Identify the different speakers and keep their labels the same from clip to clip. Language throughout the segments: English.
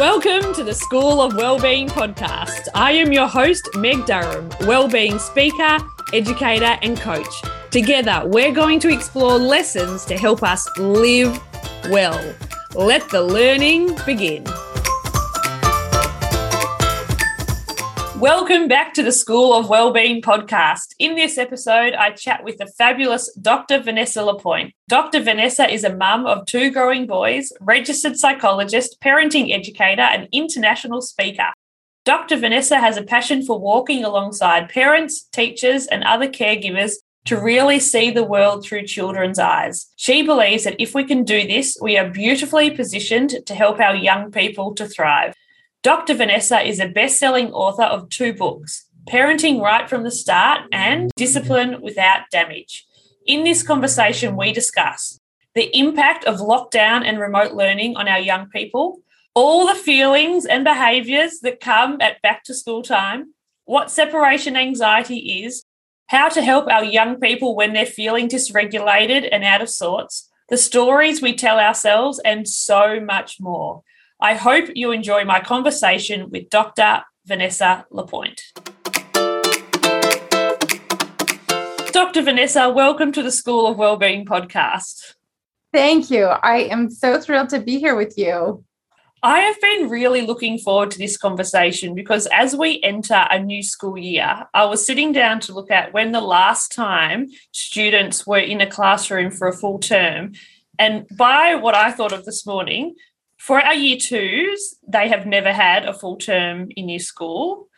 Speaker 1: Welcome to the School of Wellbeing podcast. I am your host, Meg Durham, wellbeing speaker, educator, and coach. Together, we're going to explore lessons to help us live well. Let the learning begin. Welcome back to the School of Wellbeing podcast. In this episode, I chat with the fabulous Dr. Vanessa Lapointe. Dr. Vanessa is a mum of two growing boys, registered psychologist, parenting educator, and international speaker. Dr. Vanessa has a passion for walking alongside parents, teachers, and other caregivers to really see the world through children's eyes. She believes that if we can do this, we are beautifully positioned to help our young people to thrive. Dr. Vanessa is a best selling author of two books Parenting Right from the Start and Discipline Without Damage. In this conversation, we discuss the impact of lockdown and remote learning on our young people, all the feelings and behaviours that come at back to school time, what separation anxiety is, how to help our young people when they're feeling dysregulated and out of sorts, the stories we tell ourselves, and so much more. I hope you enjoy my conversation with Dr. Vanessa Lapointe. Dr. Vanessa, welcome to the School of Wellbeing podcast.
Speaker 2: Thank you. I am so thrilled to be here with you.
Speaker 1: I have been really looking forward to this conversation because as we enter a new school year, I was sitting down to look at when the last time students were in a classroom for a full term. And by what I thought of this morning, for our year twos, they have never had a full term in year school.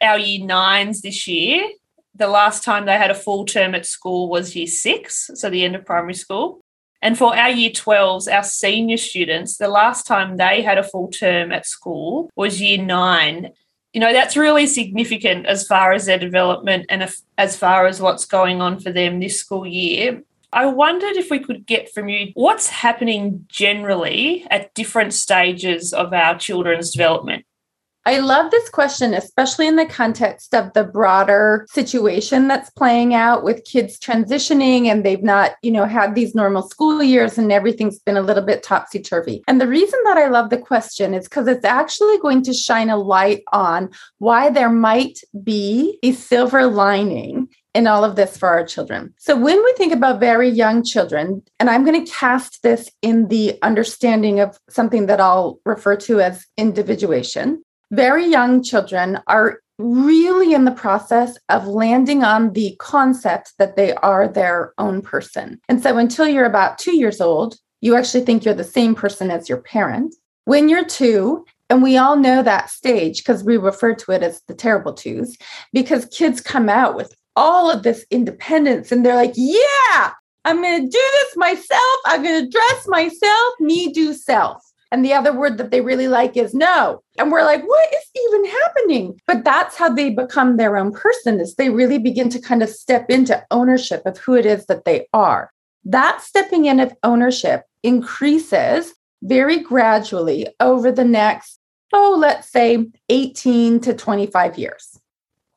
Speaker 1: Our year nines this year, the last time they had a full term at school was year six, so the end of primary school. And for our year 12s, our senior students, the last time they had a full term at school was year nine. You know, that's really significant as far as their development and as far as what's going on for them this school year. I wondered if we could get from you what's happening generally at different stages of our children's development.
Speaker 2: I love this question, especially in the context of the broader situation that's playing out with kids transitioning and they've not, you know, had these normal school years and everything's been a little bit topsy turvy. And the reason that I love the question is because it's actually going to shine a light on why there might be a silver lining in all of this for our children. So, when we think about very young children, and I'm going to cast this in the understanding of something that I'll refer to as individuation, very young children are really in the process of landing on the concept that they are their own person. And so, until you're about two years old, you actually think you're the same person as your parent. When you're two, and we all know that stage because we refer to it as the terrible twos, because kids come out with all of this independence and they're like, yeah, I'm going to do this myself. I'm going to dress myself, me do self. And the other word that they really like is no. And we're like, what is even happening? But that's how they become their own person is they really begin to kind of step into ownership of who it is that they are. That stepping in of ownership increases very gradually over the next, oh, let's say 18 to 25 years.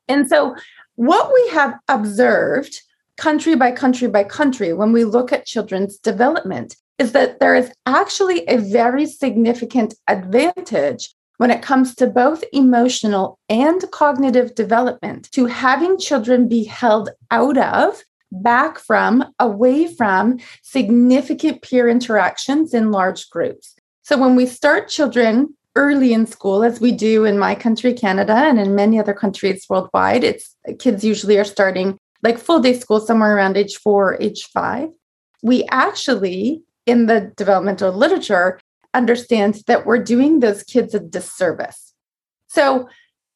Speaker 2: And so what we have observed country by country by country when we look at children's development is that there is actually a very significant advantage when it comes to both emotional and cognitive development to having children be held out of back from away from significant peer interactions in large groups. So when we start children early in school, as we do in my country, Canada, and in many other countries worldwide. It's kids usually are starting like full day school somewhere around age four, age five. We actually, in the developmental literature, understand that we're doing those kids a disservice. So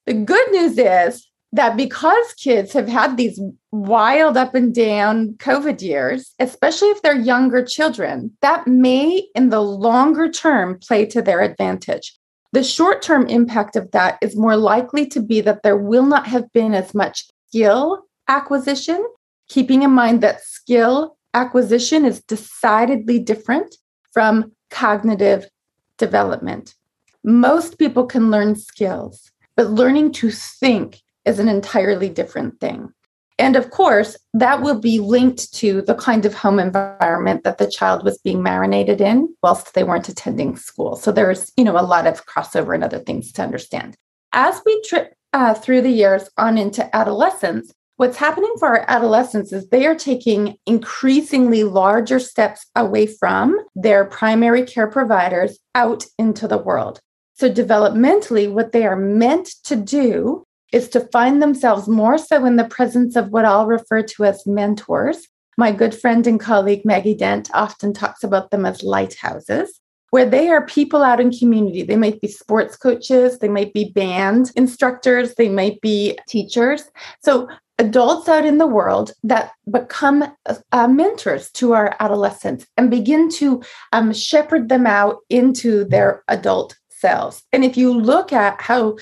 Speaker 2: the good news is that because kids have had these wild up and down COVID years, especially if they're younger children, that may in the longer term play to their advantage. The short term impact of that is more likely to be that there will not have been as much skill acquisition, keeping in mind that skill acquisition is decidedly different from cognitive development. Most people can learn skills, but learning to think is an entirely different thing. And of course, that will be linked to the kind of home environment that the child was being marinated in whilst they weren't attending school. So there's, you know, a lot of crossover and other things to understand. As we trip uh, through the years on into adolescence, what's happening for our adolescents is they are taking increasingly larger steps away from their primary care providers out into the world. So, developmentally, what they are meant to do is to find themselves more so in the presence of what I'll refer to as mentors. My good friend and colleague Maggie Dent often talks about them as lighthouses, where they are people out in community. They might be sports coaches, they might be band instructors, they might be teachers. So, adults out in the world that become uh, mentors to our adolescents and begin to um, shepherd them out into their adult selves. And if you look at how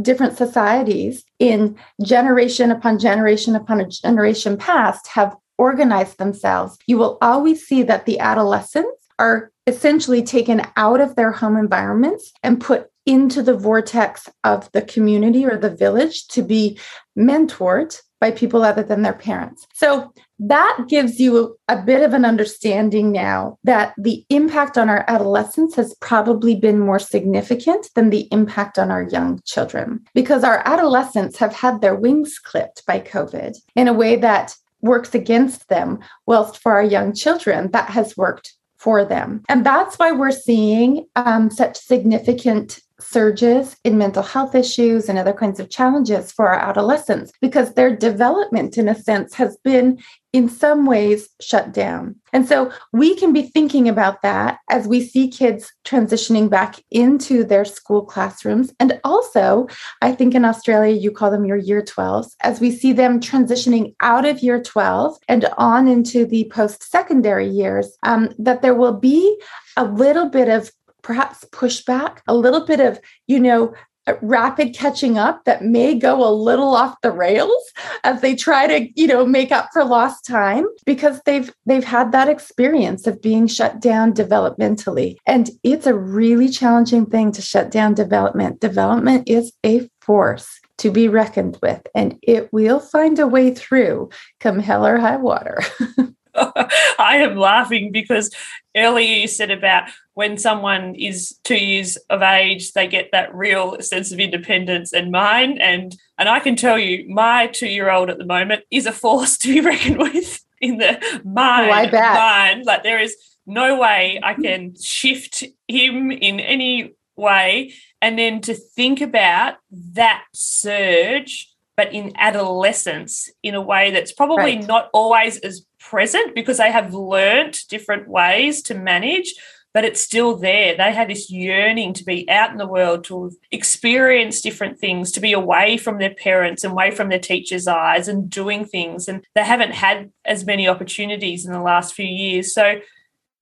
Speaker 2: different societies in generation upon generation upon a generation past have organized themselves, you will always see that the adolescents are essentially taken out of their home environments and put into the vortex of the community or the village to be mentored by people other than their parents. So that gives you a bit of an understanding now that the impact on our adolescents has probably been more significant than the impact on our young children because our adolescents have had their wings clipped by COVID in a way that works against them, whilst for our young children, that has worked for them. And that's why we're seeing um, such significant surges in mental health issues and other kinds of challenges for our adolescents because their development, in a sense, has been in some ways shut down. And so we can be thinking about that as we see kids transitioning back into their school classrooms. And also, I think in Australia, you call them your year 12s, as we see them transitioning out of year 12 and on into the post secondary years, um, that there will be a little bit of perhaps pushback, a little bit of, you know, rapid catching up that may go a little off the rails as they try to you know make up for lost time because they've they've had that experience of being shut down developmentally. And it's a really challenging thing to shut down development. Development is a force to be reckoned with and it will find a way through come hell or high water.
Speaker 1: I am laughing because earlier you said about when someone is two years of age, they get that real sense of independence and mine. And and I can tell you, my two year old at the moment is a force to be reckoned with in the mind. Oh, I bet. Mind. Like there is no way I can shift him in any way. And then to think about that surge but in adolescence in a way that's probably right. not always as present because they have learnt different ways to manage but it's still there they have this yearning to be out in the world to experience different things to be away from their parents and away from their teachers eyes and doing things and they haven't had as many opportunities in the last few years so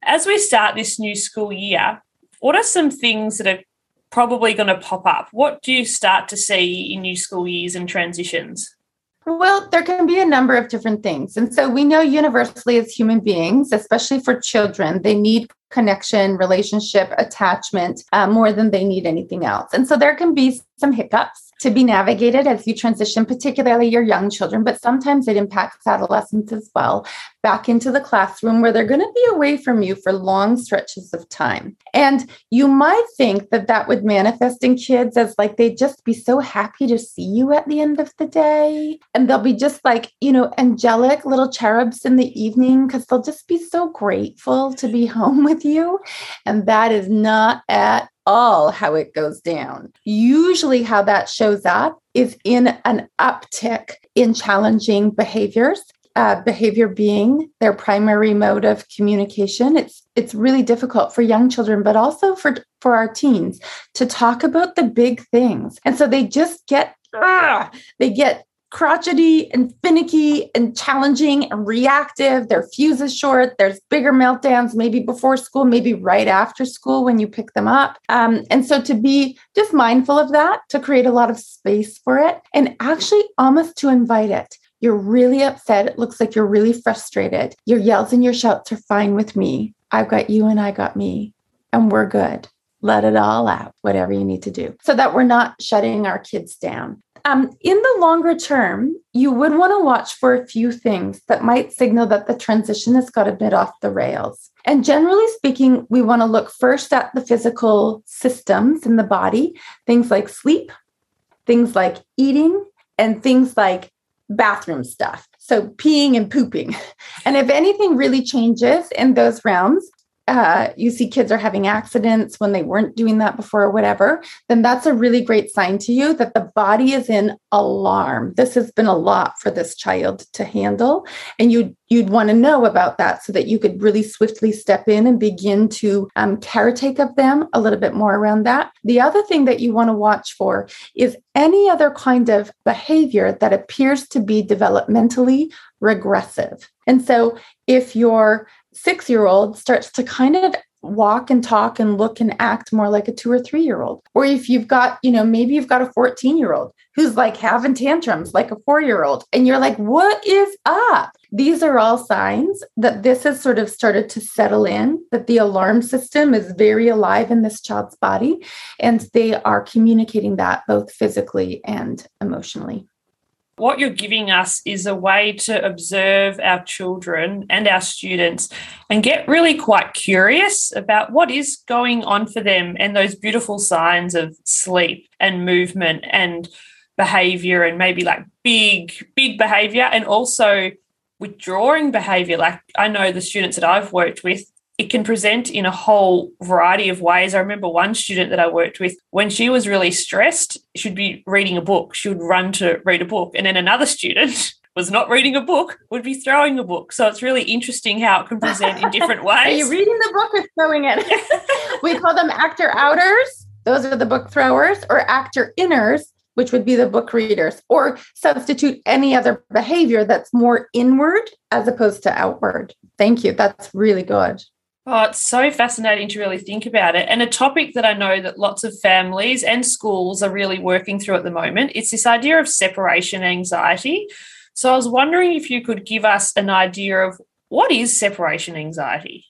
Speaker 1: as we start this new school year what are some things that are probably going to pop up. What do you start to see in new school years and transitions?
Speaker 2: Well, there can be a number of different things. And so we know universally as human beings, especially for children, they need connection, relationship, attachment uh, more than they need anything else. And so there can be some hiccups to be navigated as you transition, particularly your young children, but sometimes it impacts adolescents as well, back into the classroom where they're going to be away from you for long stretches of time. And you might think that that would manifest in kids as like they'd just be so happy to see you at the end of the day. And they'll be just like, you know, angelic little cherubs in the evening because they'll just be so grateful to be home with you. And that is not at all how it goes down. Usually, how that shows up is in an uptick in challenging behaviors. Uh, behavior being their primary mode of communication it's it's really difficult for young children but also for for our teens to talk about the big things and so they just get uh, they get crotchety and finicky and challenging and reactive. Their fuse is short. There's bigger meltdowns, maybe before school, maybe right after school when you pick them up. Um, and so to be just mindful of that, to create a lot of space for it, and actually almost to invite it. You're really upset. It looks like you're really frustrated. Your yells and your shouts are fine with me. I've got you and I got me, and we're good let it all out, whatever you need to do, so that we're not shutting our kids down. Um, in the longer term, you would want to watch for a few things that might signal that the transition has got a bit off the rails. And generally speaking, we want to look first at the physical systems in the body, things like sleep, things like eating, and things like bathroom stuff. So peeing and pooping. And if anything really changes in those realms, uh, you see kids are having accidents when they weren't doing that before or whatever, then that's a really great sign to you that the body is in alarm. This has been a lot for this child to handle. And you'd, you'd want to know about that so that you could really swiftly step in and begin to um, caretake of them a little bit more around that. The other thing that you want to watch for is any other kind of behavior that appears to be developmentally regressive. And so if you're six year old starts to kind of walk and talk and look and act more like a two or three year old. Or if you've got, you know, maybe you've got a 14 year old who's like having tantrums like a four year old, and you're like, what is up? These are all signs that this has sort of started to settle in, that the alarm system is very alive in this child's body, and they are communicating that both physically and emotionally
Speaker 1: what you're giving us is a way to observe our children and our students and get really quite curious about what is going on for them and those beautiful signs of sleep and movement and behavior and maybe like big big behavior and also withdrawing behavior. Like i know the students that i've worked with it can present in a whole variety of ways. I remember one student that I worked with, when she was really stressed, she'd be reading a book. She would run to read a book. And then another student was not reading a book, would be throwing a book. So it's really interesting how it can present in different ways.
Speaker 2: Are you reading the book or throwing it? we call them actor outers. Those are the book throwers, or actor inners, which would be the book readers, or substitute any other behavior that's more inward as opposed to outward. Thank you. That's really good.
Speaker 1: Oh, it's so fascinating to really think about it. And a topic that I know that lots of families and schools are really working through at the moment. It's this idea of separation anxiety. So I was wondering if you could give us an idea of what is separation anxiety?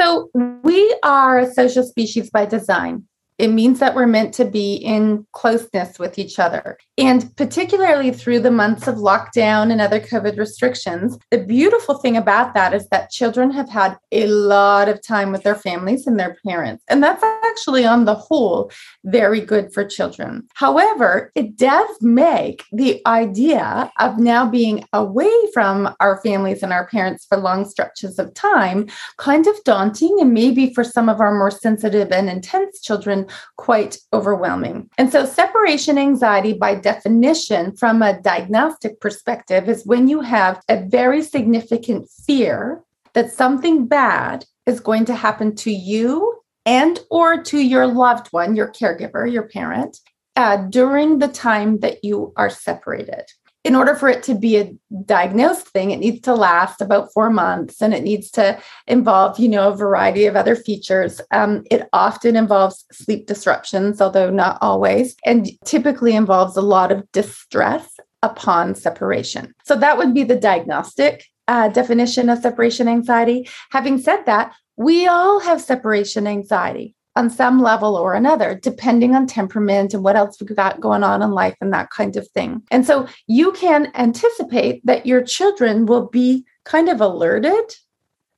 Speaker 2: So we are a social species by design. It means that we're meant to be in closeness with each other. And particularly through the months of lockdown and other COVID restrictions, the beautiful thing about that is that children have had a lot of time with their families and their parents. And that's actually, on the whole, very good for children. However, it does make the idea of now being away from our families and our parents for long stretches of time kind of daunting. And maybe for some of our more sensitive and intense children, quite overwhelming. And so, separation anxiety, by definition, from a diagnostic perspective, is when you have a very significant fear that something bad is going to happen to you and or to your loved one your caregiver your parent uh, during the time that you are separated in order for it to be a diagnosed thing, it needs to last about four months and it needs to involve, you know, a variety of other features. Um, it often involves sleep disruptions, although not always, and typically involves a lot of distress upon separation. So that would be the diagnostic uh, definition of separation anxiety. Having said that, we all have separation anxiety on some level or another, depending on temperament and what else we've got going on in life and that kind of thing. And so you can anticipate that your children will be kind of alerted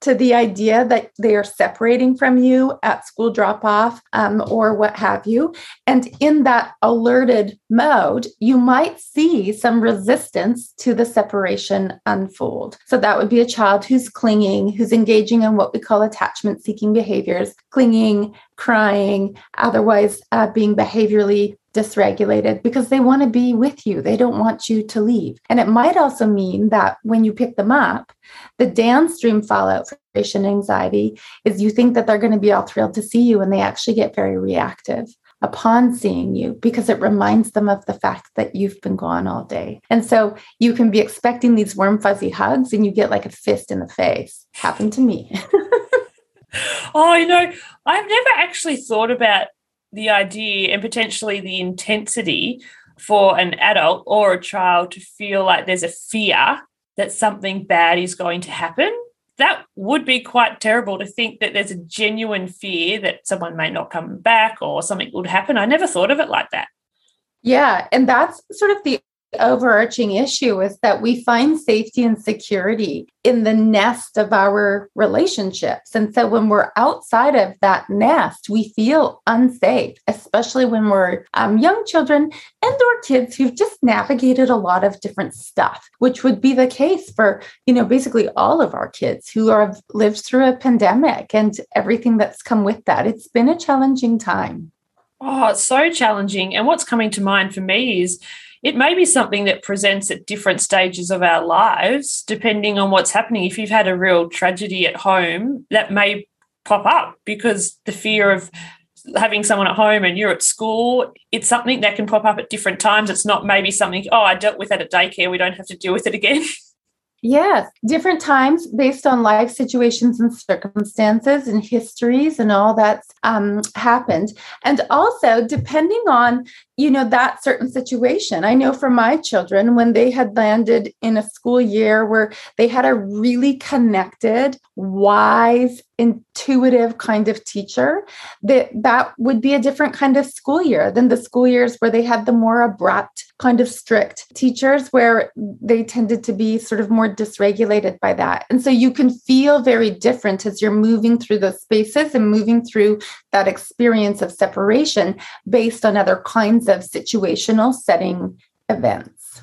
Speaker 2: to the idea that they are separating from you at school drop off um, or what have you. And in that alerted mode, you might see some resistance to the separation unfold. So that would be a child who's clinging, who's engaging in what we call attachment seeking behaviors, clinging, crying, otherwise uh, being behaviorally dysregulated because they want to be with you. They don't want you to leave. And it might also mean that when you pick them up, the downstream fallout for anxiety is you think that they're going to be all thrilled to see you and they actually get very reactive upon seeing you because it reminds them of the fact that you've been gone all day. And so you can be expecting these warm, fuzzy hugs and you get like a fist in the face. Happened to me.
Speaker 1: oh, you know, I've never actually thought about the idea and potentially the intensity for an adult or a child to feel like there's a fear that something bad is going to happen. That would be quite terrible to think that there's a genuine fear that someone may not come back or something would happen. I never thought of it like that.
Speaker 2: Yeah. And that's sort of the overarching issue is that we find safety and security in the nest of our relationships. And so when we're outside of that nest, we feel unsafe, especially when we're um, young children and or kids who've just navigated a lot of different stuff, which would be the case for, you know, basically all of our kids who have lived through a pandemic and everything that's come with that. It's been a challenging time.
Speaker 1: Oh, it's so challenging. And what's coming to mind for me is it may be something that presents at different stages of our lives, depending on what's happening. If you've had a real tragedy at home, that may pop up because the fear of having someone at home and you're at school, it's something that can pop up at different times. It's not maybe something, oh, I dealt with that at daycare, we don't have to deal with it again.
Speaker 2: Yes, different times based on life situations and circumstances and histories and all that's um, happened. And also depending on, you know, that certain situation. I know for my children, when they had landed in a school year where they had a really connected, wise, intuitive kind of teacher that that would be a different kind of school year than the school years where they had the more abrupt kind of strict teachers where they tended to be sort of more dysregulated by that and so you can feel very different as you're moving through those spaces and moving through that experience of separation based on other kinds of situational setting events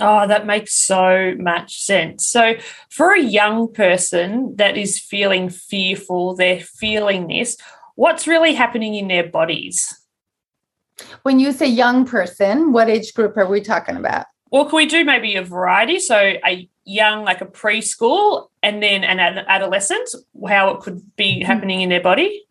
Speaker 1: Oh, that makes so much sense. So, for a young person that is feeling fearful, they're feeling this, what's really happening in their bodies?
Speaker 2: When you say young person, what age group are we talking about?
Speaker 1: Well, can we do maybe a variety? So, a young, like a preschool, and then an adolescent, how it could be mm-hmm. happening in their body?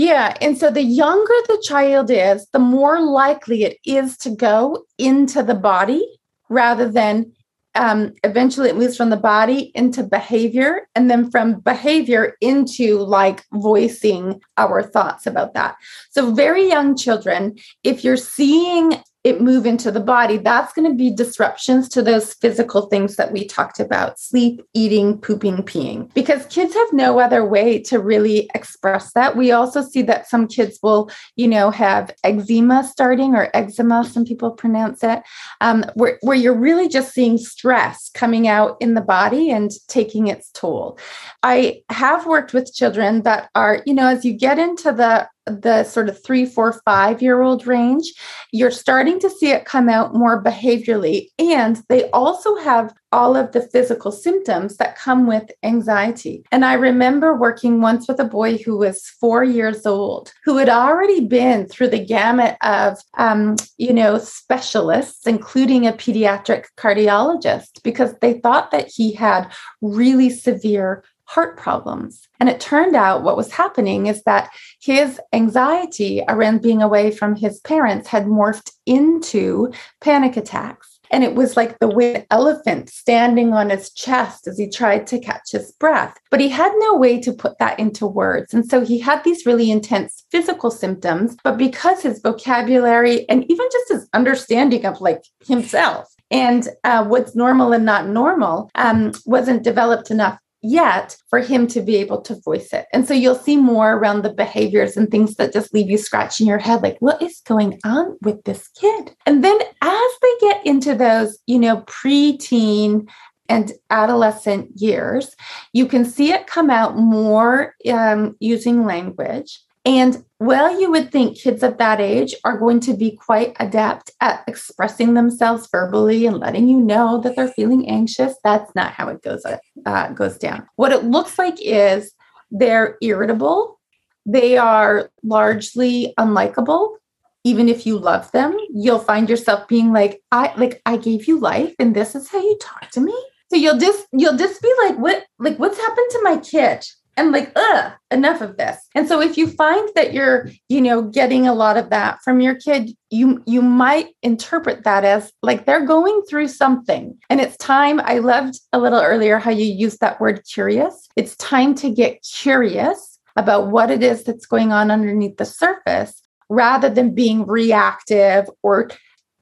Speaker 2: Yeah. And so the younger the child is, the more likely it is to go into the body rather than um, eventually it moves from the body into behavior and then from behavior into like voicing our thoughts about that. So, very young children, if you're seeing it move into the body, that's going to be disruptions to those physical things that we talked about sleep, eating, pooping, peeing, because kids have no other way to really express that. We also see that some kids will, you know, have eczema starting or eczema, some people pronounce it, um, where, where you're really just seeing stress coming out in the body and taking its toll. I have worked with children that are, you know, as you get into the the sort of three, four, five year old range, you're starting to see it come out more behaviorally. And they also have all of the physical symptoms that come with anxiety. And I remember working once with a boy who was four years old, who had already been through the gamut of, um, you know, specialists, including a pediatric cardiologist, because they thought that he had really severe heart problems. And it turned out what was happening is that his anxiety around being away from his parents had morphed into panic attacks. And it was like the wind elephant standing on his chest as he tried to catch his breath. But he had no way to put that into words. And so he had these really intense physical symptoms. But because his vocabulary and even just his understanding of like himself and uh, what's normal and not normal um, wasn't developed enough yet for him to be able to voice it. And so you'll see more around the behaviors and things that just leave you scratching your head like, what is going on with this kid? And then as they get into those, you know, preteen and adolescent years, you can see it come out more um, using language. And well, you would think kids of that age are going to be quite adept at expressing themselves verbally and letting you know that they're feeling anxious. That's not how it goes uh, goes down. What it looks like is they're irritable. They are largely unlikable. Even if you love them, you'll find yourself being like, "I like I gave you life, and this is how you talk to me." So you'll just you'll just be like, "What like what's happened to my kid?" And like ugh enough of this. And so if you find that you're you know getting a lot of that from your kid you you might interpret that as like they're going through something. And it's time i loved a little earlier how you used that word curious. It's time to get curious about what it is that's going on underneath the surface rather than being reactive or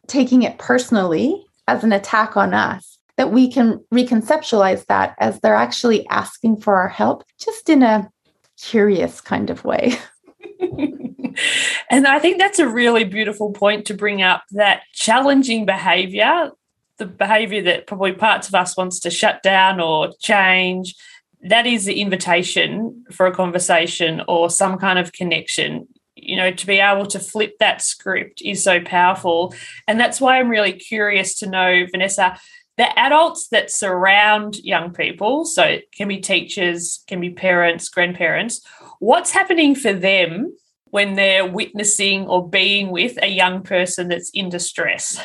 Speaker 2: taking it personally as an attack on us that we can reconceptualize that as they're actually asking for our help, just in a curious kind of way.
Speaker 1: And I think that's a really beautiful point to bring up that challenging behavior, the behavior that probably parts of us wants to shut down or change, that is the invitation for a conversation or some kind of connection. You know, to be able to flip that script is so powerful. And that's why I'm really curious to know, Vanessa, the adults that surround young people, so it can be teachers, can be parents, grandparents, what's happening for them when they're witnessing or being with a young person that's in distress?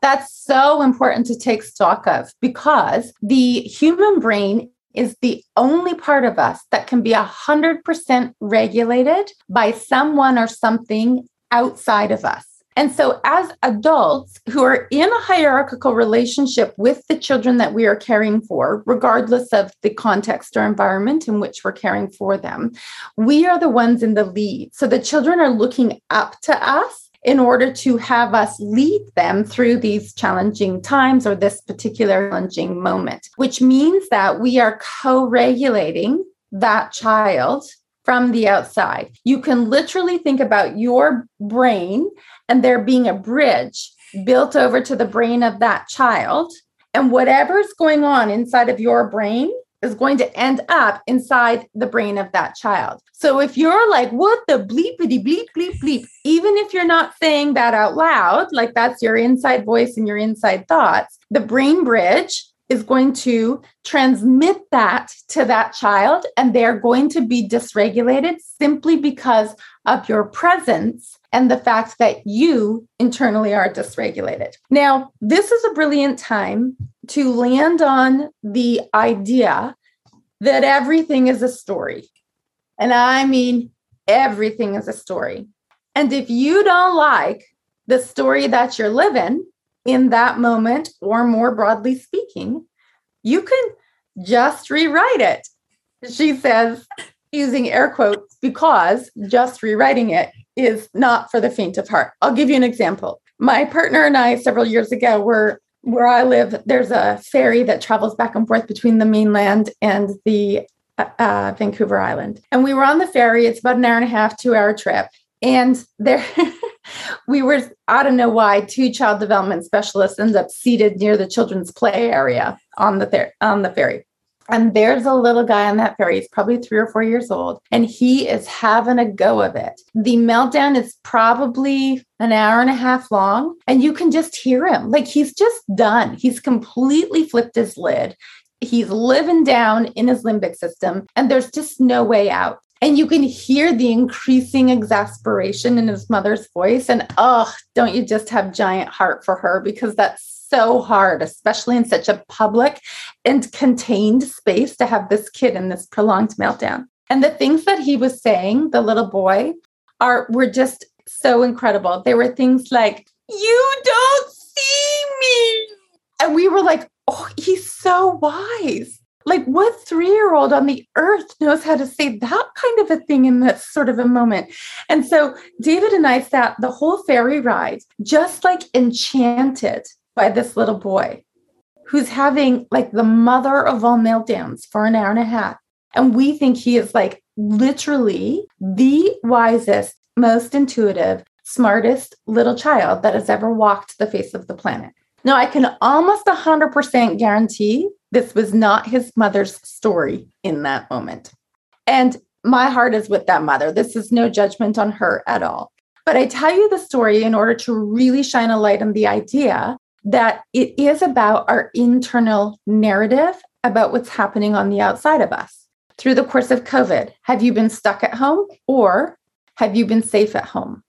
Speaker 2: That's so important to take stock of because the human brain is the only part of us that can be 100% regulated by someone or something outside of us. And so, as adults who are in a hierarchical relationship with the children that we are caring for, regardless of the context or environment in which we're caring for them, we are the ones in the lead. So, the children are looking up to us in order to have us lead them through these challenging times or this particular challenging moment, which means that we are co regulating that child from the outside. You can literally think about your brain and there being a bridge built over to the brain of that child. And whatever's going on inside of your brain is going to end up inside the brain of that child. So if you're like, what the bleepity bleep, bleep, bleep, even if you're not saying that out loud, like that's your inside voice and your inside thoughts, the brain bridge is going to transmit that to that child and they're going to be dysregulated simply because of your presence and the fact that you internally are dysregulated. Now, this is a brilliant time to land on the idea that everything is a story. And I mean, everything is a story. And if you don't like the story that you're living, in that moment, or more broadly speaking, you can just rewrite it. She says, using air quotes, because just rewriting it is not for the faint of heart. I'll give you an example. My partner and I, several years ago, were where I live. There's a ferry that travels back and forth between the mainland and the uh, uh Vancouver Island. And we were on the ferry. It's about an hour and a half, two hour trip. And there, we were, I don't know why, two child development specialists ended up seated near the children's play area on the, ther- on the ferry. And there's a little guy on that ferry. He's probably three or four years old, and he is having a go of it. The meltdown is probably an hour and a half long, and you can just hear him. Like he's just done. He's completely flipped his lid. He's living down in his limbic system, and there's just no way out. And you can hear the increasing exasperation in his mother's voice. And oh, don't you just have giant heart for her because that's so hard, especially in such a public and contained space to have this kid in this prolonged meltdown. And the things that he was saying, the little boy, are were just so incredible. They were things like, You don't see me. And we were like, Oh, he's so wise. Like, what three year old on the earth knows how to say that kind of a thing in that sort of a moment? And so, David and I sat the whole ferry ride just like enchanted by this little boy who's having like the mother of all meltdowns for an hour and a half. And we think he is like literally the wisest, most intuitive, smartest little child that has ever walked the face of the planet. Now, I can almost 100% guarantee this was not his mother's story in that moment. And my heart is with that mother. This is no judgment on her at all. But I tell you the story in order to really shine a light on the idea that it is about our internal narrative about what's happening on the outside of us. Through the course of COVID, have you been stuck at home or have you been safe at home?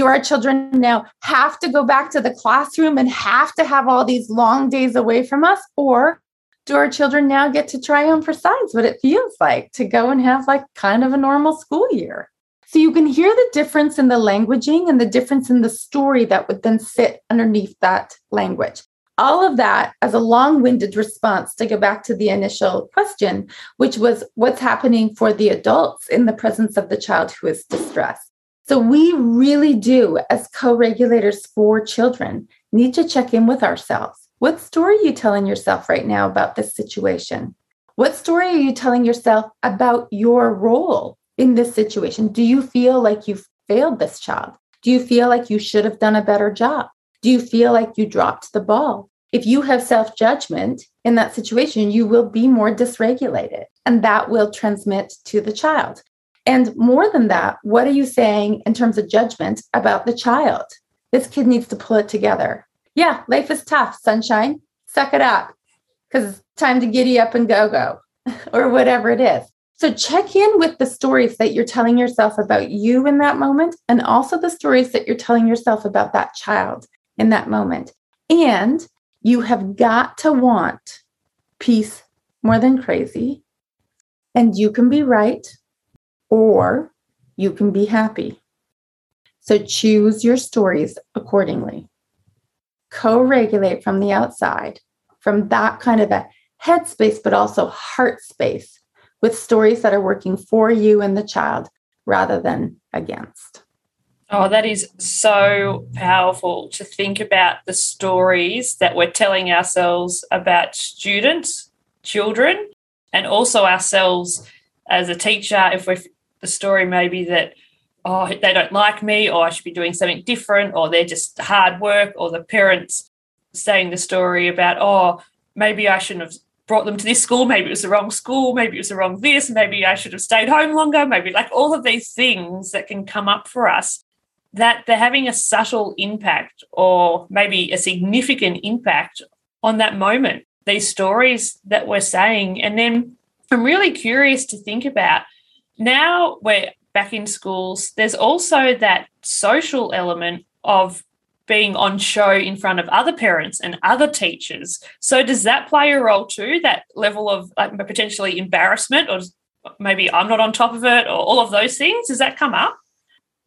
Speaker 2: Do our children now have to go back to the classroom and have to have all these long days away from us? Or do our children now get to try on for size what it feels like to go and have like kind of a normal school year? So you can hear the difference in the languaging and the difference in the story that would then sit underneath that language. All of that as a long winded response to go back to the initial question, which was what's happening for the adults in the presence of the child who is distressed. So we really do, as co regulators for children, need to check in with ourselves. What story are you telling yourself right now about this situation? What story are you telling yourself about your role in this situation? Do you feel like you've failed this child? Do you feel like you should have done a better job? Do you feel like you dropped the ball? If you have self judgment in that situation, you will be more dysregulated and that will transmit to the child. And more than that, what are you saying in terms of judgment about the child? This kid needs to pull it together. Yeah, life is tough, sunshine. Suck it up because it's time to giddy up and go go or whatever it is. So check in with the stories that you're telling yourself about you in that moment and also the stories that you're telling yourself about that child in that moment. And you have got to want peace more than crazy. And you can be right or you can be happy. So choose your stories accordingly. Co regulate from the outside, from that kind of a headspace, but also heart space with stories that are working for you and the child rather than against.
Speaker 1: Oh, that is so powerful to think about the stories that we're telling ourselves about students, children, and also ourselves as a teacher. If we're the story, maybe that, oh, they don't like me, or I should be doing something different, or they're just hard work, or the parents saying the story about, oh, maybe I shouldn't have brought them to this school. Maybe it was the wrong school. Maybe it was the wrong this. Maybe I should have stayed home longer. Maybe like all of these things that can come up for us that they're having a subtle impact or maybe a significant impact on that moment. These stories that we're saying. And then I'm really curious to think about now we're back in schools, there's also that social element of being on show in front of other parents and other teachers. So does that play a role too? That level of like, potentially embarrassment, or maybe I'm not on top of it, or all of those things? Does that come up?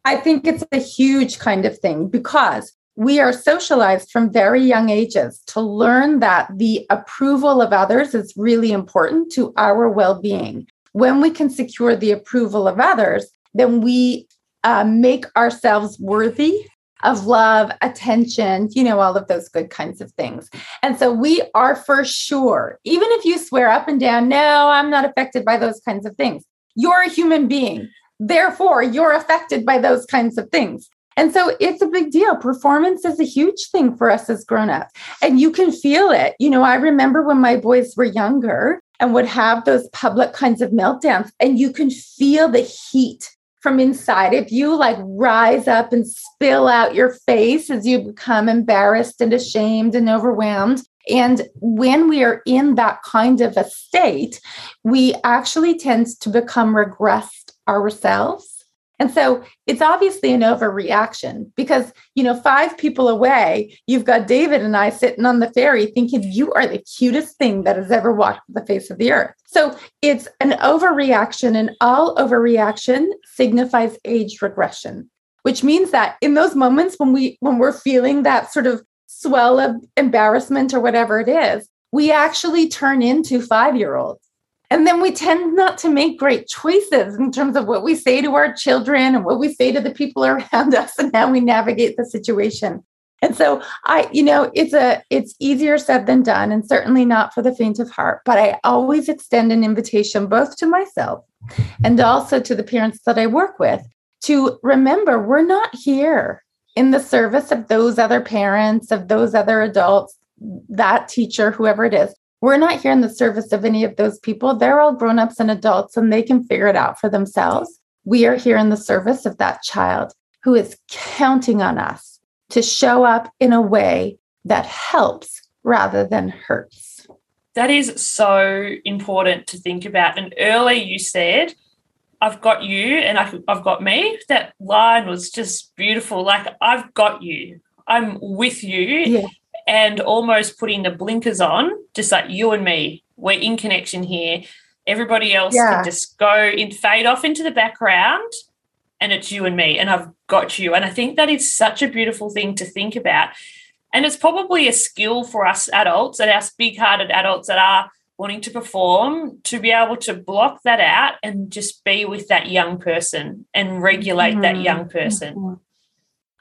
Speaker 2: I think it's a huge kind of thing because we are socialized from very young ages to learn that the approval of others is really important to our well being. When we can secure the approval of others, then we uh, make ourselves worthy of love, attention, you know, all of those good kinds of things. And so we are for sure, even if you swear up and down, no, I'm not affected by those kinds of things, you're a human being. Therefore, you're affected by those kinds of things. And so it's a big deal. Performance is a huge thing for us as grown-ups. And you can feel it. You know, I remember when my boys were younger and would have those public kinds of meltdowns, and you can feel the heat from inside. If you like rise up and spill out your face as you become embarrassed and ashamed and overwhelmed. And when we are in that kind of a state, we actually tend to become regressed ourselves and so it's obviously an overreaction because, you know, five people away, you've got David and I sitting on the ferry thinking you are the cutest thing that has ever walked the face of the earth. So it's an overreaction, and all overreaction signifies age regression, which means that in those moments when we when we're feeling that sort of swell of embarrassment or whatever it is, we actually turn into five-year-olds and then we tend not to make great choices in terms of what we say to our children and what we say to the people around us and how we navigate the situation. And so I, you know, it's a it's easier said than done and certainly not for the faint of heart, but I always extend an invitation both to myself and also to the parents that I work with to remember we're not here in the service of those other parents, of those other adults, that teacher, whoever it is. We're not here in the service of any of those people. They're all grown ups and adults and they can figure it out for themselves. We are here in the service of that child who is counting on us to show up in a way that helps rather than hurts.
Speaker 1: That is so important to think about. And earlier you said, I've got you and I've got me. That line was just beautiful. Like, I've got you. I'm with you. Yeah and almost putting the blinkers on, just like you and me. We're in connection here. Everybody else yeah. can just go and fade off into the background, and it's you and me, and I've got you. And I think that is such a beautiful thing to think about. And it's probably a skill for us adults and us big hearted adults that are wanting to perform to be able to block that out and just be with that young person and regulate mm-hmm. that young person. Mm-hmm.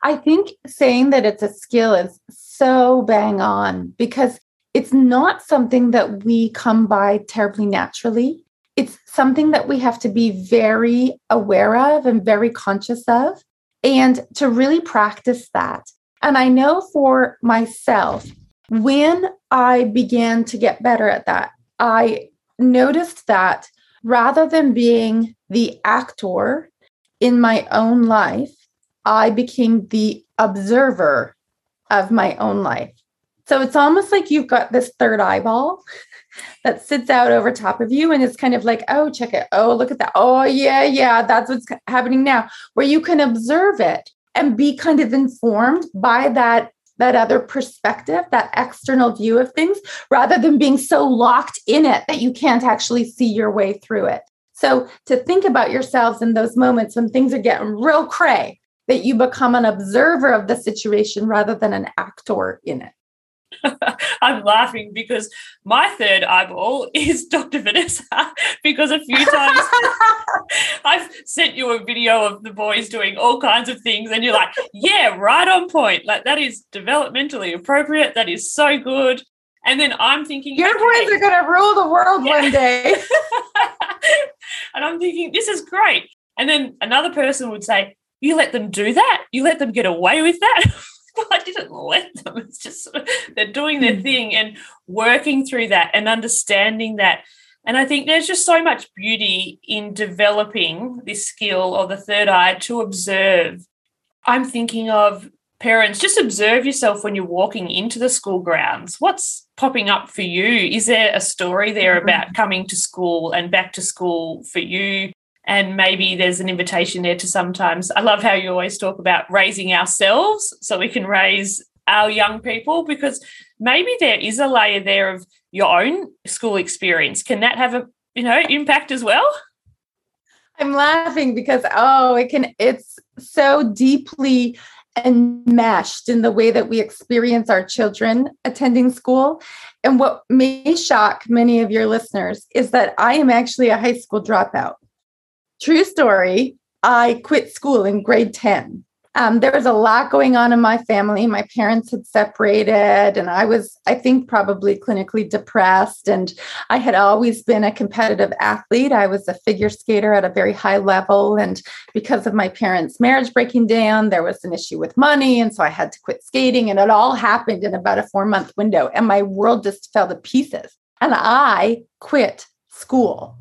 Speaker 2: I think saying that it's a skill is so bang on because it's not something that we come by terribly naturally. It's something that we have to be very aware of and very conscious of. and to really practice that. And I know for myself, when I began to get better at that, I noticed that rather than being the actor in my own life, I became the observer of my own life. So it's almost like you've got this third eyeball that sits out over top of you and it's kind of like, oh, check it. Oh, look at that. Oh, yeah, yeah, that's what's happening now, where you can observe it and be kind of informed by that that other perspective, that external view of things, rather than being so locked in it that you can't actually see your way through it. So to think about yourselves in those moments when things are getting real cray, that you become an observer of the situation rather than an actor in it.
Speaker 1: I'm laughing because my third eyeball is Dr. Vanessa because a few times I've sent you a video of the boys doing all kinds of things and you're like, yeah, right on point. Like that is developmentally appropriate. That is so good. And then I'm thinking,
Speaker 2: your okay. boys are going to rule the world yeah. one day.
Speaker 1: and I'm thinking, this is great. And then another person would say, you let them do that? You let them get away with that? I didn't let them. It's just they're doing their hmm. thing and working through that and understanding that. And I think there's just so much beauty in developing this skill or the third eye to observe. I'm thinking of parents, just observe yourself when you're walking into the school grounds. What's popping up for you? Is there a story there mm-hmm. about coming to school and back to school for you? And maybe there's an invitation there to sometimes i love how you always talk about raising ourselves so we can raise our young people because maybe there is a layer there of your own school experience can that have a you know impact as well
Speaker 2: i'm laughing because oh it can it's so deeply enmeshed in the way that we experience our children attending school. And what may shock many of your listeners is that I am actually a high school dropout. True story. I quit school in grade 10. Um, there was a lot going on in my family. My parents had separated, and I was, I think, probably clinically depressed. And I had always been a competitive athlete. I was a figure skater at a very high level. And because of my parents' marriage breaking down, there was an issue with money. And so I had to quit skating. And it all happened in about a four month window. And my world just fell to pieces. And I quit school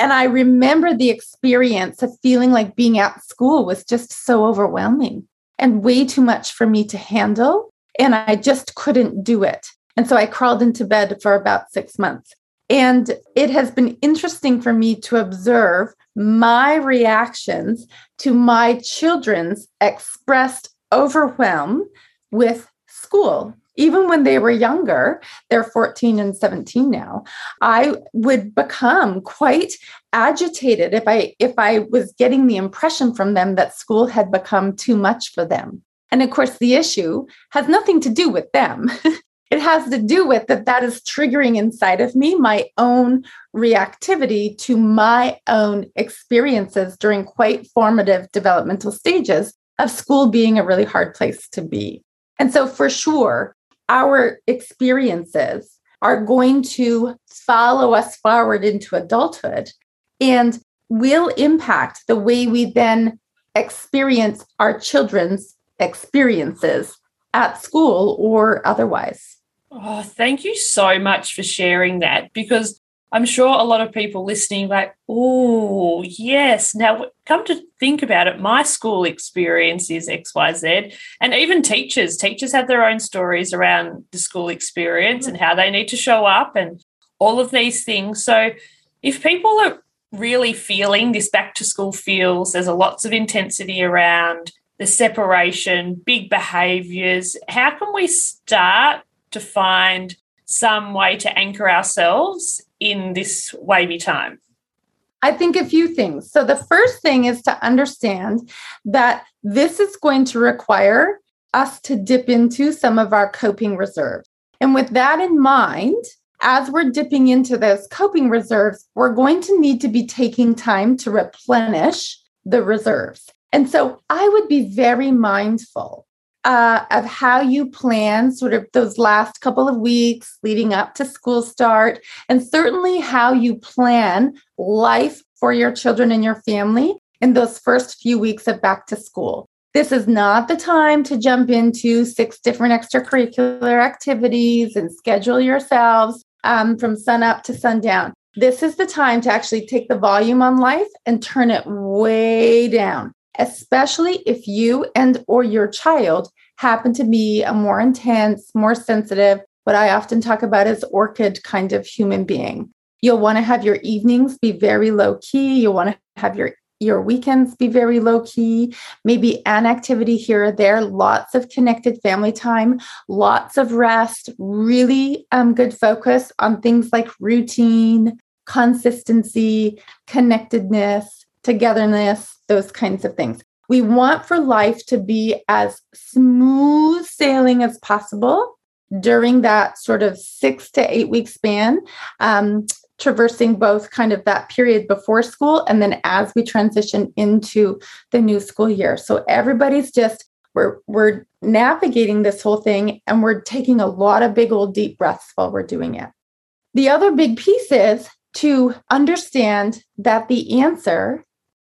Speaker 2: and I remember the experience of feeling like being at school was just so overwhelming and way too much for me to handle. And I just couldn't do it. And so I crawled into bed for about six months. And it has been interesting for me to observe my reactions to my children's expressed overwhelm with school even when they were younger, they're 14 and 17 now, I would become quite agitated if I if I was getting the impression from them that school had become too much for them. And of course, the issue has nothing to do with them. it has to do with that that is triggering inside of me my own reactivity to my own experiences during quite formative developmental stages of school being a really hard place to be. And so, for sure, our experiences are going to follow us forward into adulthood and will impact the way we then experience our children's experiences at school or otherwise.
Speaker 1: Oh, thank you so much for sharing that because I'm sure a lot of people listening, like, oh, yes. Now, come to think about it, my school experience is XYZ. And even teachers, teachers have their own stories around the school experience and mm-hmm. how they need to show up and all of these things. So, if people are really feeling this back to school feels, there's a lots of intensity around the separation, big behaviors, how can we start to find some way to anchor ourselves in this wavy time?
Speaker 2: I think a few things. So, the first thing is to understand that this is going to require us to dip into some of our coping reserves. And with that in mind, as we're dipping into those coping reserves, we're going to need to be taking time to replenish the reserves. And so I would be very mindful uh, of how you plan sort of those last couple of weeks leading up to school start, and certainly how you plan life for your children and your family in those first few weeks of back to school. This is not the time to jump into six different extracurricular activities and schedule yourselves um, from sun up to sundown. This is the time to actually take the volume on life and turn it way down, especially if you and or your child happen to be a more intense, more sensitive, what I often talk about is orchid kind of human being. You'll want to have your evenings be very low key. You'll want to have your your weekends be very low key, maybe an activity here or there, lots of connected family time, lots of rest, really um, good focus on things like routine, consistency, connectedness, togetherness, those kinds of things. We want for life to be as smooth sailing as possible during that sort of six to eight week span. Um, traversing both kind of that period before school and then as we transition into the new school year. So everybody's just we're we're navigating this whole thing and we're taking a lot of big old deep breaths while we're doing it. The other big piece is to understand that the answer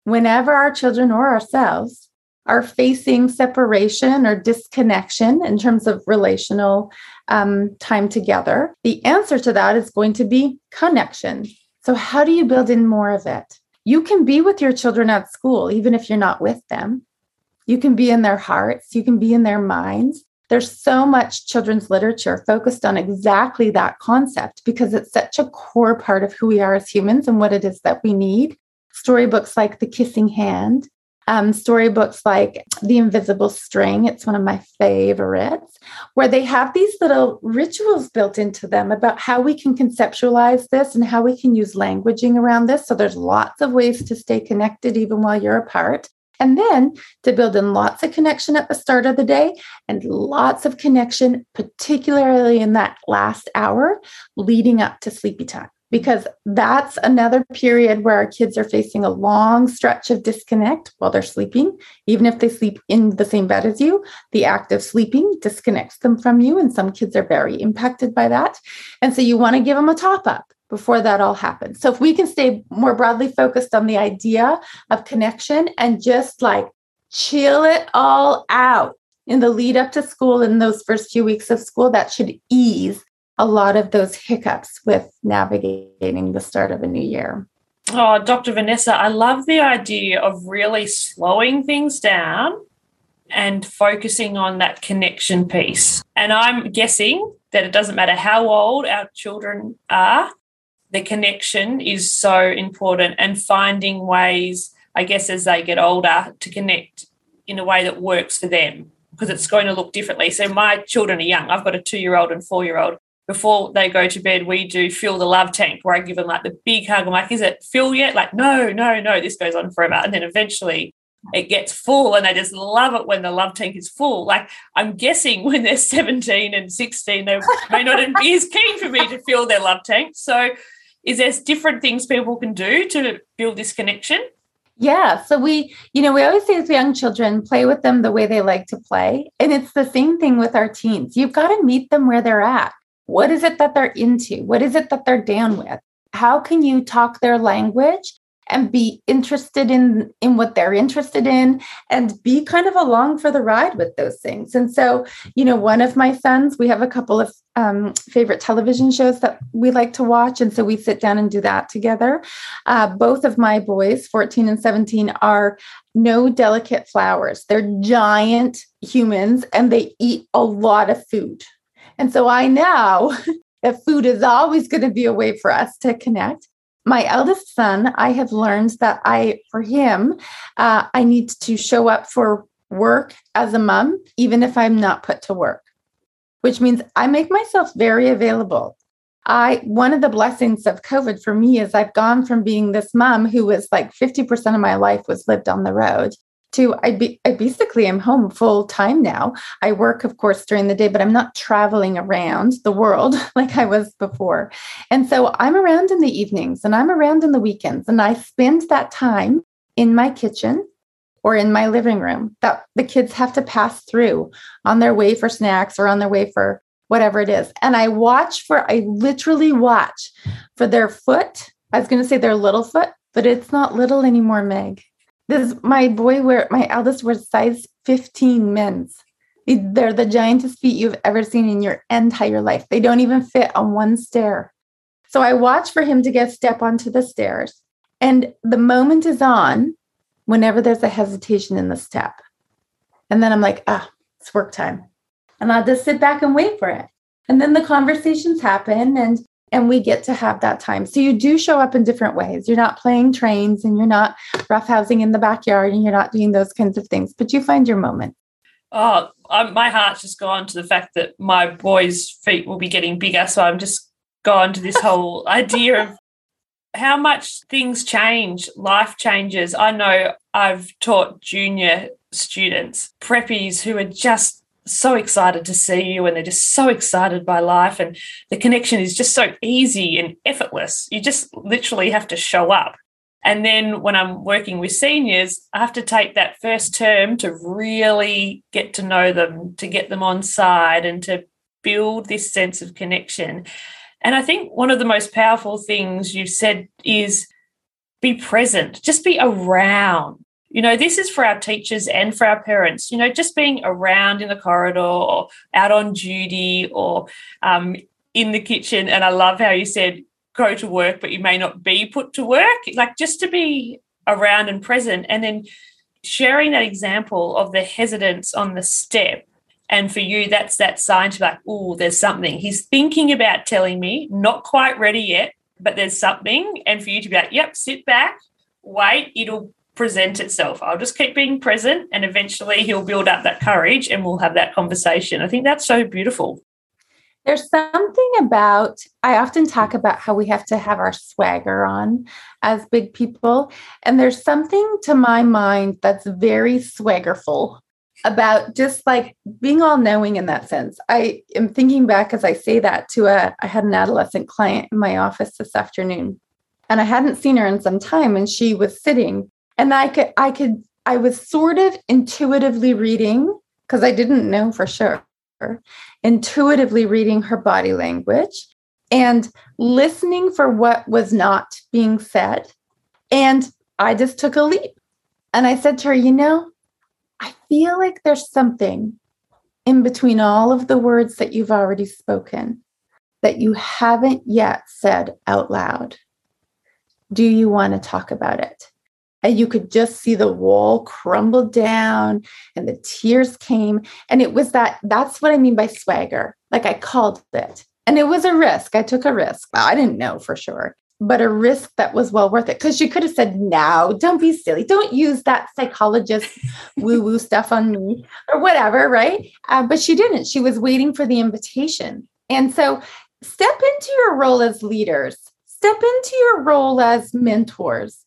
Speaker 2: whenever our children or ourselves are facing separation or disconnection in terms of relational um, time together, the answer to that is going to be connection. So, how do you build in more of it? You can be with your children at school, even if you're not with them. You can be in their hearts, you can be in their minds. There's so much children's literature focused on exactly that concept because it's such a core part of who we are as humans and what it is that we need. Storybooks like The Kissing Hand um, storybooks like The Invisible String. It's one of my favorites, where they have these little rituals built into them about how we can conceptualize this and how we can use languaging around this. So there's lots of ways to stay connected even while you're apart. And then to build in lots of connection at the start of the day and lots of connection, particularly in that last hour leading up to sleepy time because that's another period where our kids are facing a long stretch of disconnect while they're sleeping. Even if they sleep in the same bed as you, the act of sleeping disconnects them from you. And some kids are very impacted by that. And so you want to give them a top up before that all happens. So if we can stay more broadly focused on the idea of connection and just like chill it all out in the lead up to school in those first few weeks of school, that should ease a lot of those hiccups with navigating the start of a new year.
Speaker 1: Oh, Dr. Vanessa, I love the idea of really slowing things down and focusing on that connection piece. And I'm guessing that it doesn't matter how old our children are, the connection is so important and finding ways, I guess, as they get older to connect in a way that works for them because it's going to look differently. So my children are young. I've got a two year old and four year old before they go to bed, we do fill the love tank where I give them like the big hug. I'm like, is it full yet? Like, no, no, no, this goes on forever. And then eventually it gets full and they just love it when the love tank is full. Like, I'm guessing when they're 17 and 16, they may not be as keen for me to fill their love tank. So, is there different things people can do to build this connection?
Speaker 2: Yeah. So we, you know, we always say as young children, play with them the way they like to play. And it's the same thing with our teens. You've got to meet them where they're at. What is it that they're into? What is it that they're down with? How can you talk their language and be interested in in what they're interested in and be kind of along for the ride with those things and so you know one of my sons we have a couple of um, favorite television shows that we like to watch and so we sit down and do that together uh, both of my boys 14 and 17 are no delicate flowers they're giant humans and they eat a lot of food and so I know that food is always going to be a way for us to connect. My eldest son, I have learned that I, for him, uh, I need to show up for work as a mom, even if I'm not put to work, which means I make myself very available. I one of the blessings of COVID for me is I've gone from being this mom who was like 50% of my life was lived on the road to I, be, I basically am home full time now. I work, of course, during the day, but I'm not traveling around the world like I was before. And so I'm around in the evenings and I'm around in the weekends, and I spend that time in my kitchen or in my living room that the kids have to pass through on their way for snacks or on their way for whatever it is. And I watch for, I literally watch for their foot. I was going to say their little foot, but it's not little anymore, Meg This my boy wear my eldest wears size 15 men's. They're the giantest feet you've ever seen in your entire life. They don't even fit on one stair. So I watch for him to get step onto the stairs. And the moment is on whenever there's a hesitation in the step. And then I'm like, ah, it's work time. And I'll just sit back and wait for it. And then the conversations happen and and we get to have that time. So you do show up in different ways. You're not playing trains and you're not roughhousing in the backyard and you're not doing those kinds of things, but you find your moment.
Speaker 1: Oh, I'm, my heart's just gone to the fact that my boy's feet will be getting bigger. So I'm just gone to this whole idea of how much things change, life changes. I know I've taught junior students, preppies who are just so excited to see you and they're just so excited by life and the connection is just so easy and effortless. You just literally have to show up. And then when I'm working with seniors, I have to take that first term to really get to know them, to get them on side and to build this sense of connection. And I think one of the most powerful things you've said is be present, just be around. You know, this is for our teachers and for our parents, you know, just being around in the corridor or out on duty or um, in the kitchen. And I love how you said, go to work, but you may not be put to work. Like just to be around and present. And then sharing that example of the hesitance on the step and for you, that's that sign to like, oh, there's something. He's thinking about telling me, not quite ready yet, but there's something. And for you to be like, yep, sit back, wait, it'll present itself. I'll just keep being present and eventually he'll build up that courage and we'll have that conversation. I think that's so beautiful.
Speaker 2: There's something about, I often talk about how we have to have our swagger on as big people. And there's something to my mind that's very swaggerful about just like being all knowing in that sense. I am thinking back as I say that to a, I had an adolescent client in my office this afternoon and I hadn't seen her in some time and she was sitting and I could, I could, I was sort of intuitively reading because I didn't know for sure, intuitively reading her body language and listening for what was not being said. And I just took a leap and I said to her, you know, I feel like there's something in between all of the words that you've already spoken that you haven't yet said out loud. Do you want to talk about it? And you could just see the wall crumble down and the tears came. And it was that that's what I mean by swagger. Like I called it. And it was a risk. I took a risk. I didn't know for sure but a risk that was well worth it. Because she could have said, no, don't be silly. Don't use that psychologist woo woo stuff on me or whatever, right? Uh, but she didn't. She was waiting for the invitation. And so step into your role as leaders, step into your role as mentors,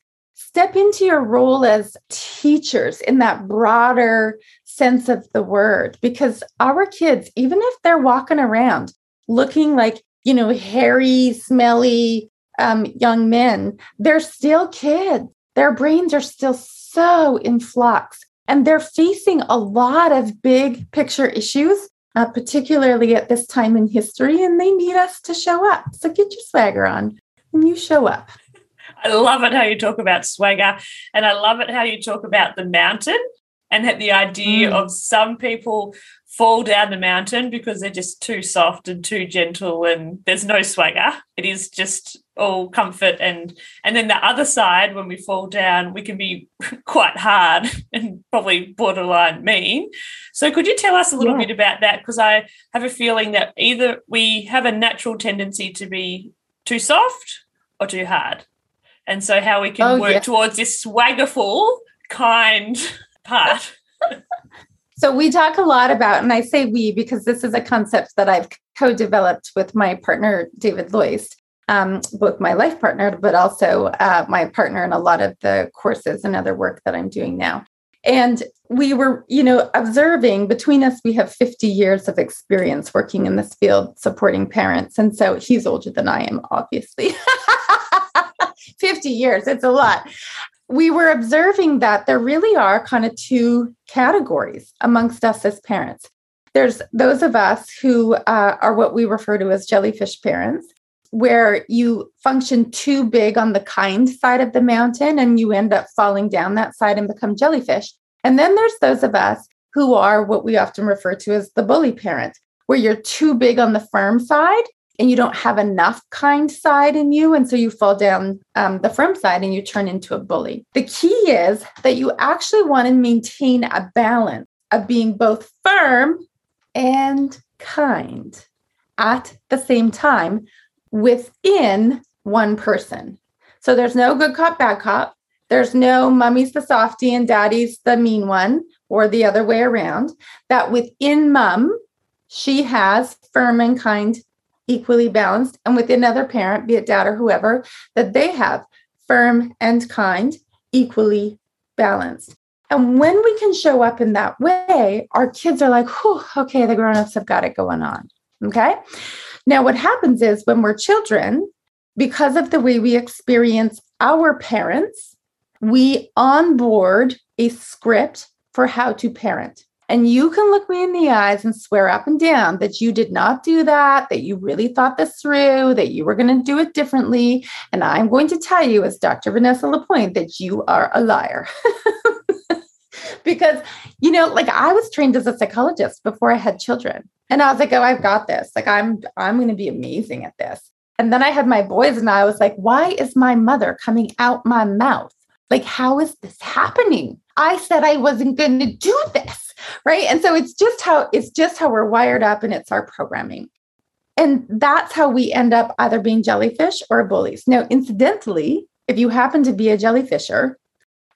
Speaker 2: step into your role as teachers in that broader sense of the word. Because our kids, even if they're walking around looking like, you know, hairy, smelly, um, young men, they're still kids. Their brains are still so in flux. And they're facing a lot of big picture issues, uh, particularly at this time in history, and they need us to show up. So get your swagger on and you show up.
Speaker 1: I love it how you talk about swagger, and I love it how you talk about the mountain and the idea mm. of some people fall down the mountain because they're just too soft and too gentle and there's no swagger it is just all comfort and and then the other side when we fall down we can be quite hard and probably borderline mean so could you tell us a little yeah. bit about that because i have a feeling that either we have a natural tendency to be too soft or too hard and so how we can oh, work yeah. towards this swaggerful kind part
Speaker 2: So we talk a lot about, and I say we because this is a concept that I've co-developed with my partner David Loyst, um, both my life partner, but also uh, my partner in a lot of the courses and other work that I'm doing now. And we were, you know, observing between us, we have 50 years of experience working in this field, supporting parents. And so he's older than I am, obviously. 50 years, it's a lot we were observing that there really are kind of two categories amongst us as parents. There's those of us who uh, are what we refer to as jellyfish parents. where you function too big on the kind side of the mountain and you end up falling down that side and become jellyfish. And then there's those of us who are what we often refer to as the bully parent, where you're too big on the firm side and you don't have enough kind side in you. And so you fall down um, the firm side and you turn into a bully. The key is that you actually want to maintain a balance of being both firm and kind at the same time within one person. So there's no good cop, bad cop. There's no mummy's the softy and daddy's the mean one, or the other way around. That within mom, she has firm and kind equally balanced, and with another parent, be it dad or whoever, that they have firm and kind equally balanced. And when we can show up in that way, our kids are like, okay, the grown-ups have got it going on. Okay. Now, what happens is when we're children, because of the way we experience our parents, we onboard a script for how to parent. And you can look me in the eyes and swear up and down that you did not do that, that you really thought this through, that you were going to do it differently. And I'm going to tell you, as Dr. Vanessa Lapointe, that you are a liar. because, you know, like I was trained as a psychologist before I had children. And I was like, oh, I've got this. Like I'm I'm going to be amazing at this. And then I had my boys and I was like, why is my mother coming out my mouth? Like, how is this happening? I said I wasn't going to do this. Right. And so it's just how it's just how we're wired up and it's our programming. And that's how we end up either being jellyfish or bullies. Now, incidentally, if you happen to be a jellyfisher,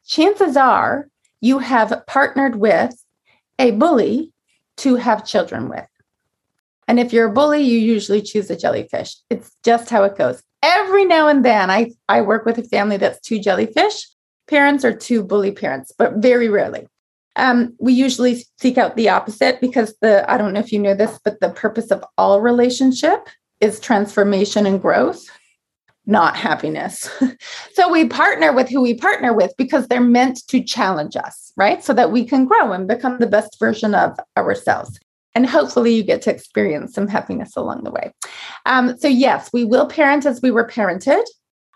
Speaker 2: chances are you have partnered with a bully to have children with. And if you're a bully, you usually choose a jellyfish. It's just how it goes. Every now and then, I, I work with a family that's two jellyfish parents or two bully parents, but very rarely. Um, we usually seek out the opposite because the I don't know if you know this, but the purpose of all relationship is transformation and growth, not happiness. so we partner with who we partner with because they're meant to challenge us, right? So that we can grow and become the best version of ourselves. And hopefully, you get to experience some happiness along the way. Um, so, yes, we will parent as we were parented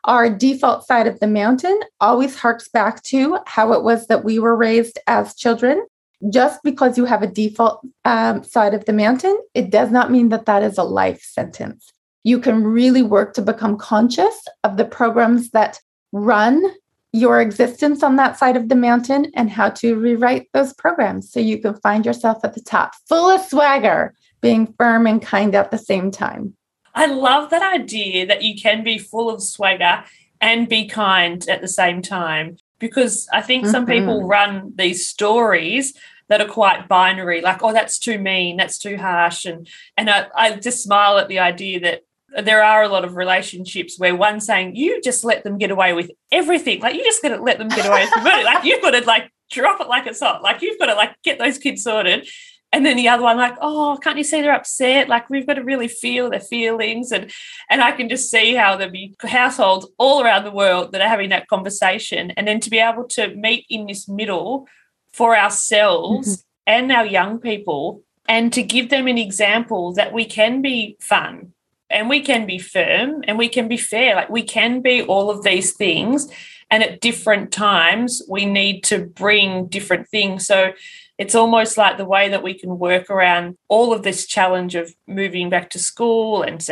Speaker 2: our default side of the mountain always harks back to how it was that we were raised as children. Just because you have a default um, side of the mountain, it does not mean that that is a life sentence. You can really work to become conscious of the programs that run your existence on that side of the mountain and how to rewrite those programs so you can find yourself at the top, full of swagger, being firm and kind at the same time.
Speaker 1: I love that idea that you can be full of swagger and be kind at the same time because I think some mm-hmm. people run these stories that are quite binary, like, oh, that's too mean, that's too harsh. And and I, I just smile at the idea that there are a lot of relationships where one's saying, you just let them get away with everything. Like you just gotta let them get away with it. Like you've got to like drop it like it's hot. Like you've got to like get those kids sorted and then the other one like oh can't you see they're upset? Like we've got to really feel their feelings. And and i can just see how there'll be households all around the world that are having that conversation. And then to be able to meet in this middle for ourselves mm-hmm. and our young people and to give them an example that we can be fun and we can be firm and we can be fair. Like we can be all of these things. And at different times we need to bring different things. So it's almost like the way that we can work around all of this challenge of moving back to school and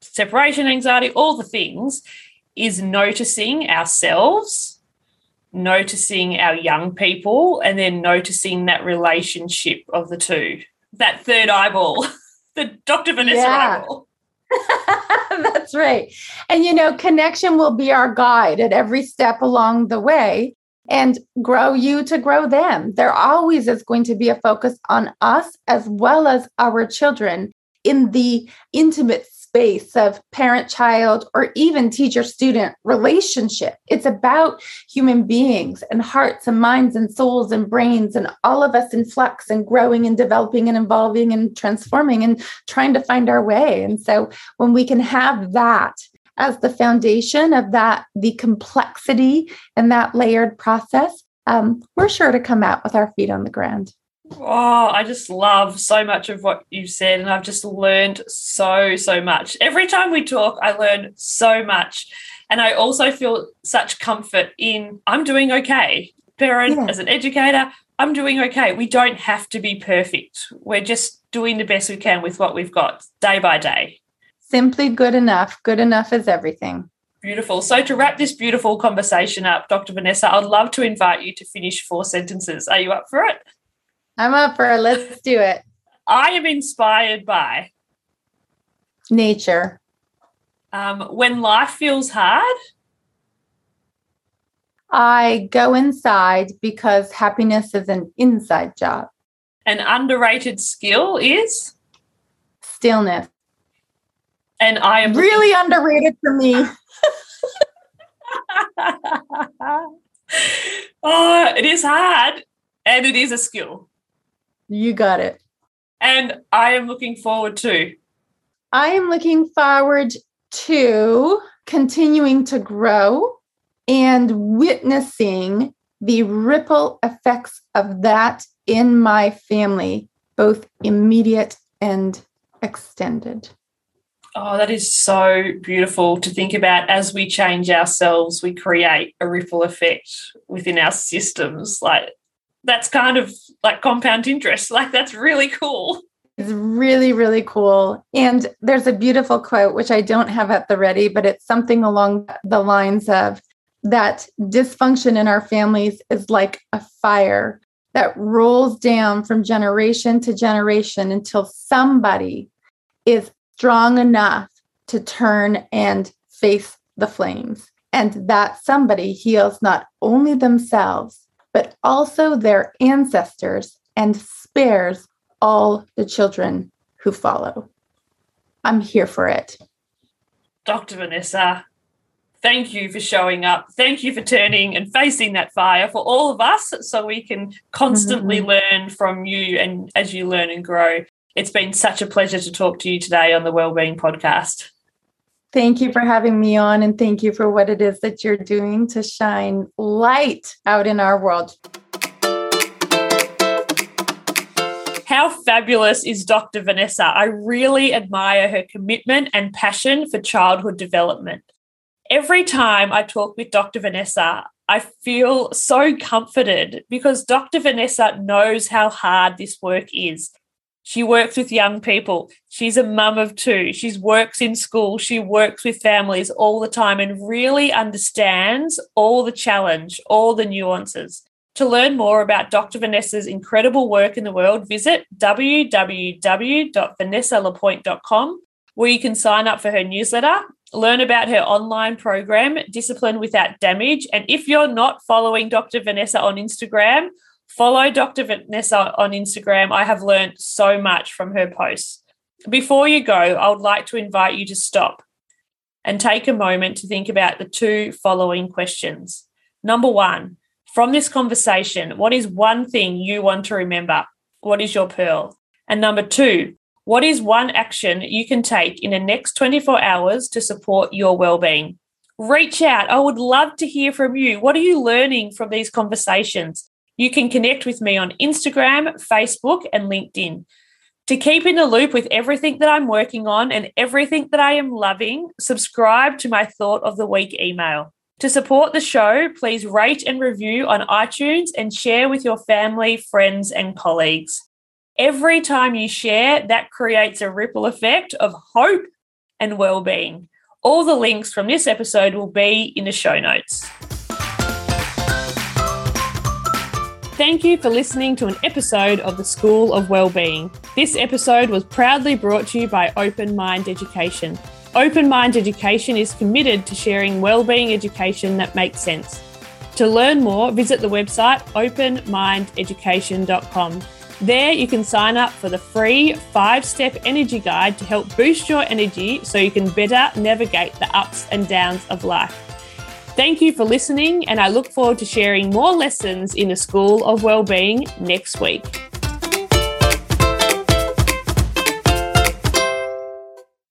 Speaker 1: separation anxiety, all the things, is noticing ourselves, noticing our young people, and then noticing that relationship of the two. That third eyeball, the Dr. Vanessa yeah. eyeball.
Speaker 2: That's right. And you know, connection will be our guide at every step along the way and grow you to grow them. There always is going to be a focus on us as well as our children in the intimate space of parent child or even teacher student relationship. It's about human beings and hearts and minds and souls and brains and all of us in flux and growing and developing and evolving and transforming and trying to find our way. And so when we can have that as the foundation of that, the complexity and that layered process, um, we're sure to come out with our feet on the ground.
Speaker 1: Oh, I just love so much of what you've said, and I've just learned so, so much. Every time we talk, I learn so much. And I also feel such comfort in I'm doing okay. Parent, yeah. as an educator, I'm doing okay. We don't have to be perfect. We're just doing the best we can with what we've got day by day.
Speaker 2: Simply good enough. Good enough is everything.
Speaker 1: Beautiful. So, to wrap this beautiful conversation up, Dr. Vanessa, I'd love to invite you to finish four sentences. Are you up for it?
Speaker 2: I'm up for it. Let's do it.
Speaker 1: I am inspired by
Speaker 2: nature.
Speaker 1: Um, when life feels hard,
Speaker 2: I go inside because happiness is an inside job.
Speaker 1: An underrated skill is
Speaker 2: stillness.
Speaker 1: And I am
Speaker 2: really looking- underrated for me.
Speaker 1: oh, it is hard and it is a skill.
Speaker 2: You got it.
Speaker 1: And I am looking forward to.
Speaker 2: I am looking forward to continuing to grow and witnessing the ripple effects of that in my family, both immediate and extended.
Speaker 1: Oh, that is so beautiful to think about. As we change ourselves, we create a ripple effect within our systems. Like, that's kind of like compound interest. Like, that's really cool.
Speaker 2: It's really, really cool. And there's a beautiful quote, which I don't have at the ready, but it's something along the lines of that dysfunction in our families is like a fire that rolls down from generation to generation until somebody is strong enough to turn and face the flames. And that somebody heals not only themselves, but also their ancestors and spares all the children who follow. I'm here for it.
Speaker 1: Dr. Vanessa, thank you for showing up. Thank you for turning and facing that fire for all of us so we can constantly mm-hmm. learn from you and as you learn and grow. It's been such a pleasure to talk to you today on the Wellbeing Podcast.
Speaker 2: Thank you for having me on and thank you for what it is that you're doing to shine light out in our world.
Speaker 1: How fabulous is Dr. Vanessa? I really admire her commitment and passion for childhood development every time I talk with Dr. Vanessa, I feel so comforted because Dr. Vanessa knows how hard this work is. She works with young people. She's a mum of two. She works in school. She works with families all the time and really understands all the challenge, all the nuances. To learn more about Dr. Vanessa's incredible work in the world, visit www.vanessalapointe.com where you can sign up for her newsletter learn about her online program, Discipline Without Damage. And if you're not following Dr. Vanessa on Instagram, follow Dr. Vanessa on Instagram. I have learned so much from her posts. Before you go, I would like to invite you to stop and take a moment to think about the two following questions. Number one, from this conversation, what is one thing you want to remember? What is your pearl? And number two, what is one action you can take in the next 24 hours to support your well-being? Reach out. I would love to hear from you. What are you learning from these conversations? You can connect with me on Instagram, Facebook, and LinkedIn. To keep in the loop with everything that I'm working on and everything that I am loving, subscribe to my Thought of the Week email. To support the show, please rate and review on iTunes and share with your family, friends, and colleagues. Every time you share, that creates a ripple effect of hope and well-being. All the links from this episode will be in the show notes. Thank you for listening to an episode of the School of Wellbeing. This episode was proudly brought to you by Open Mind Education. Open Mind Education is committed to sharing wellbeing education that makes sense. To learn more, visit the website openmindeducation.com. There, you can sign up for the free five step energy guide to help boost your energy so you can better navigate the ups and downs of life. Thank you for listening, and I look forward to sharing more lessons in the School of Wellbeing next week.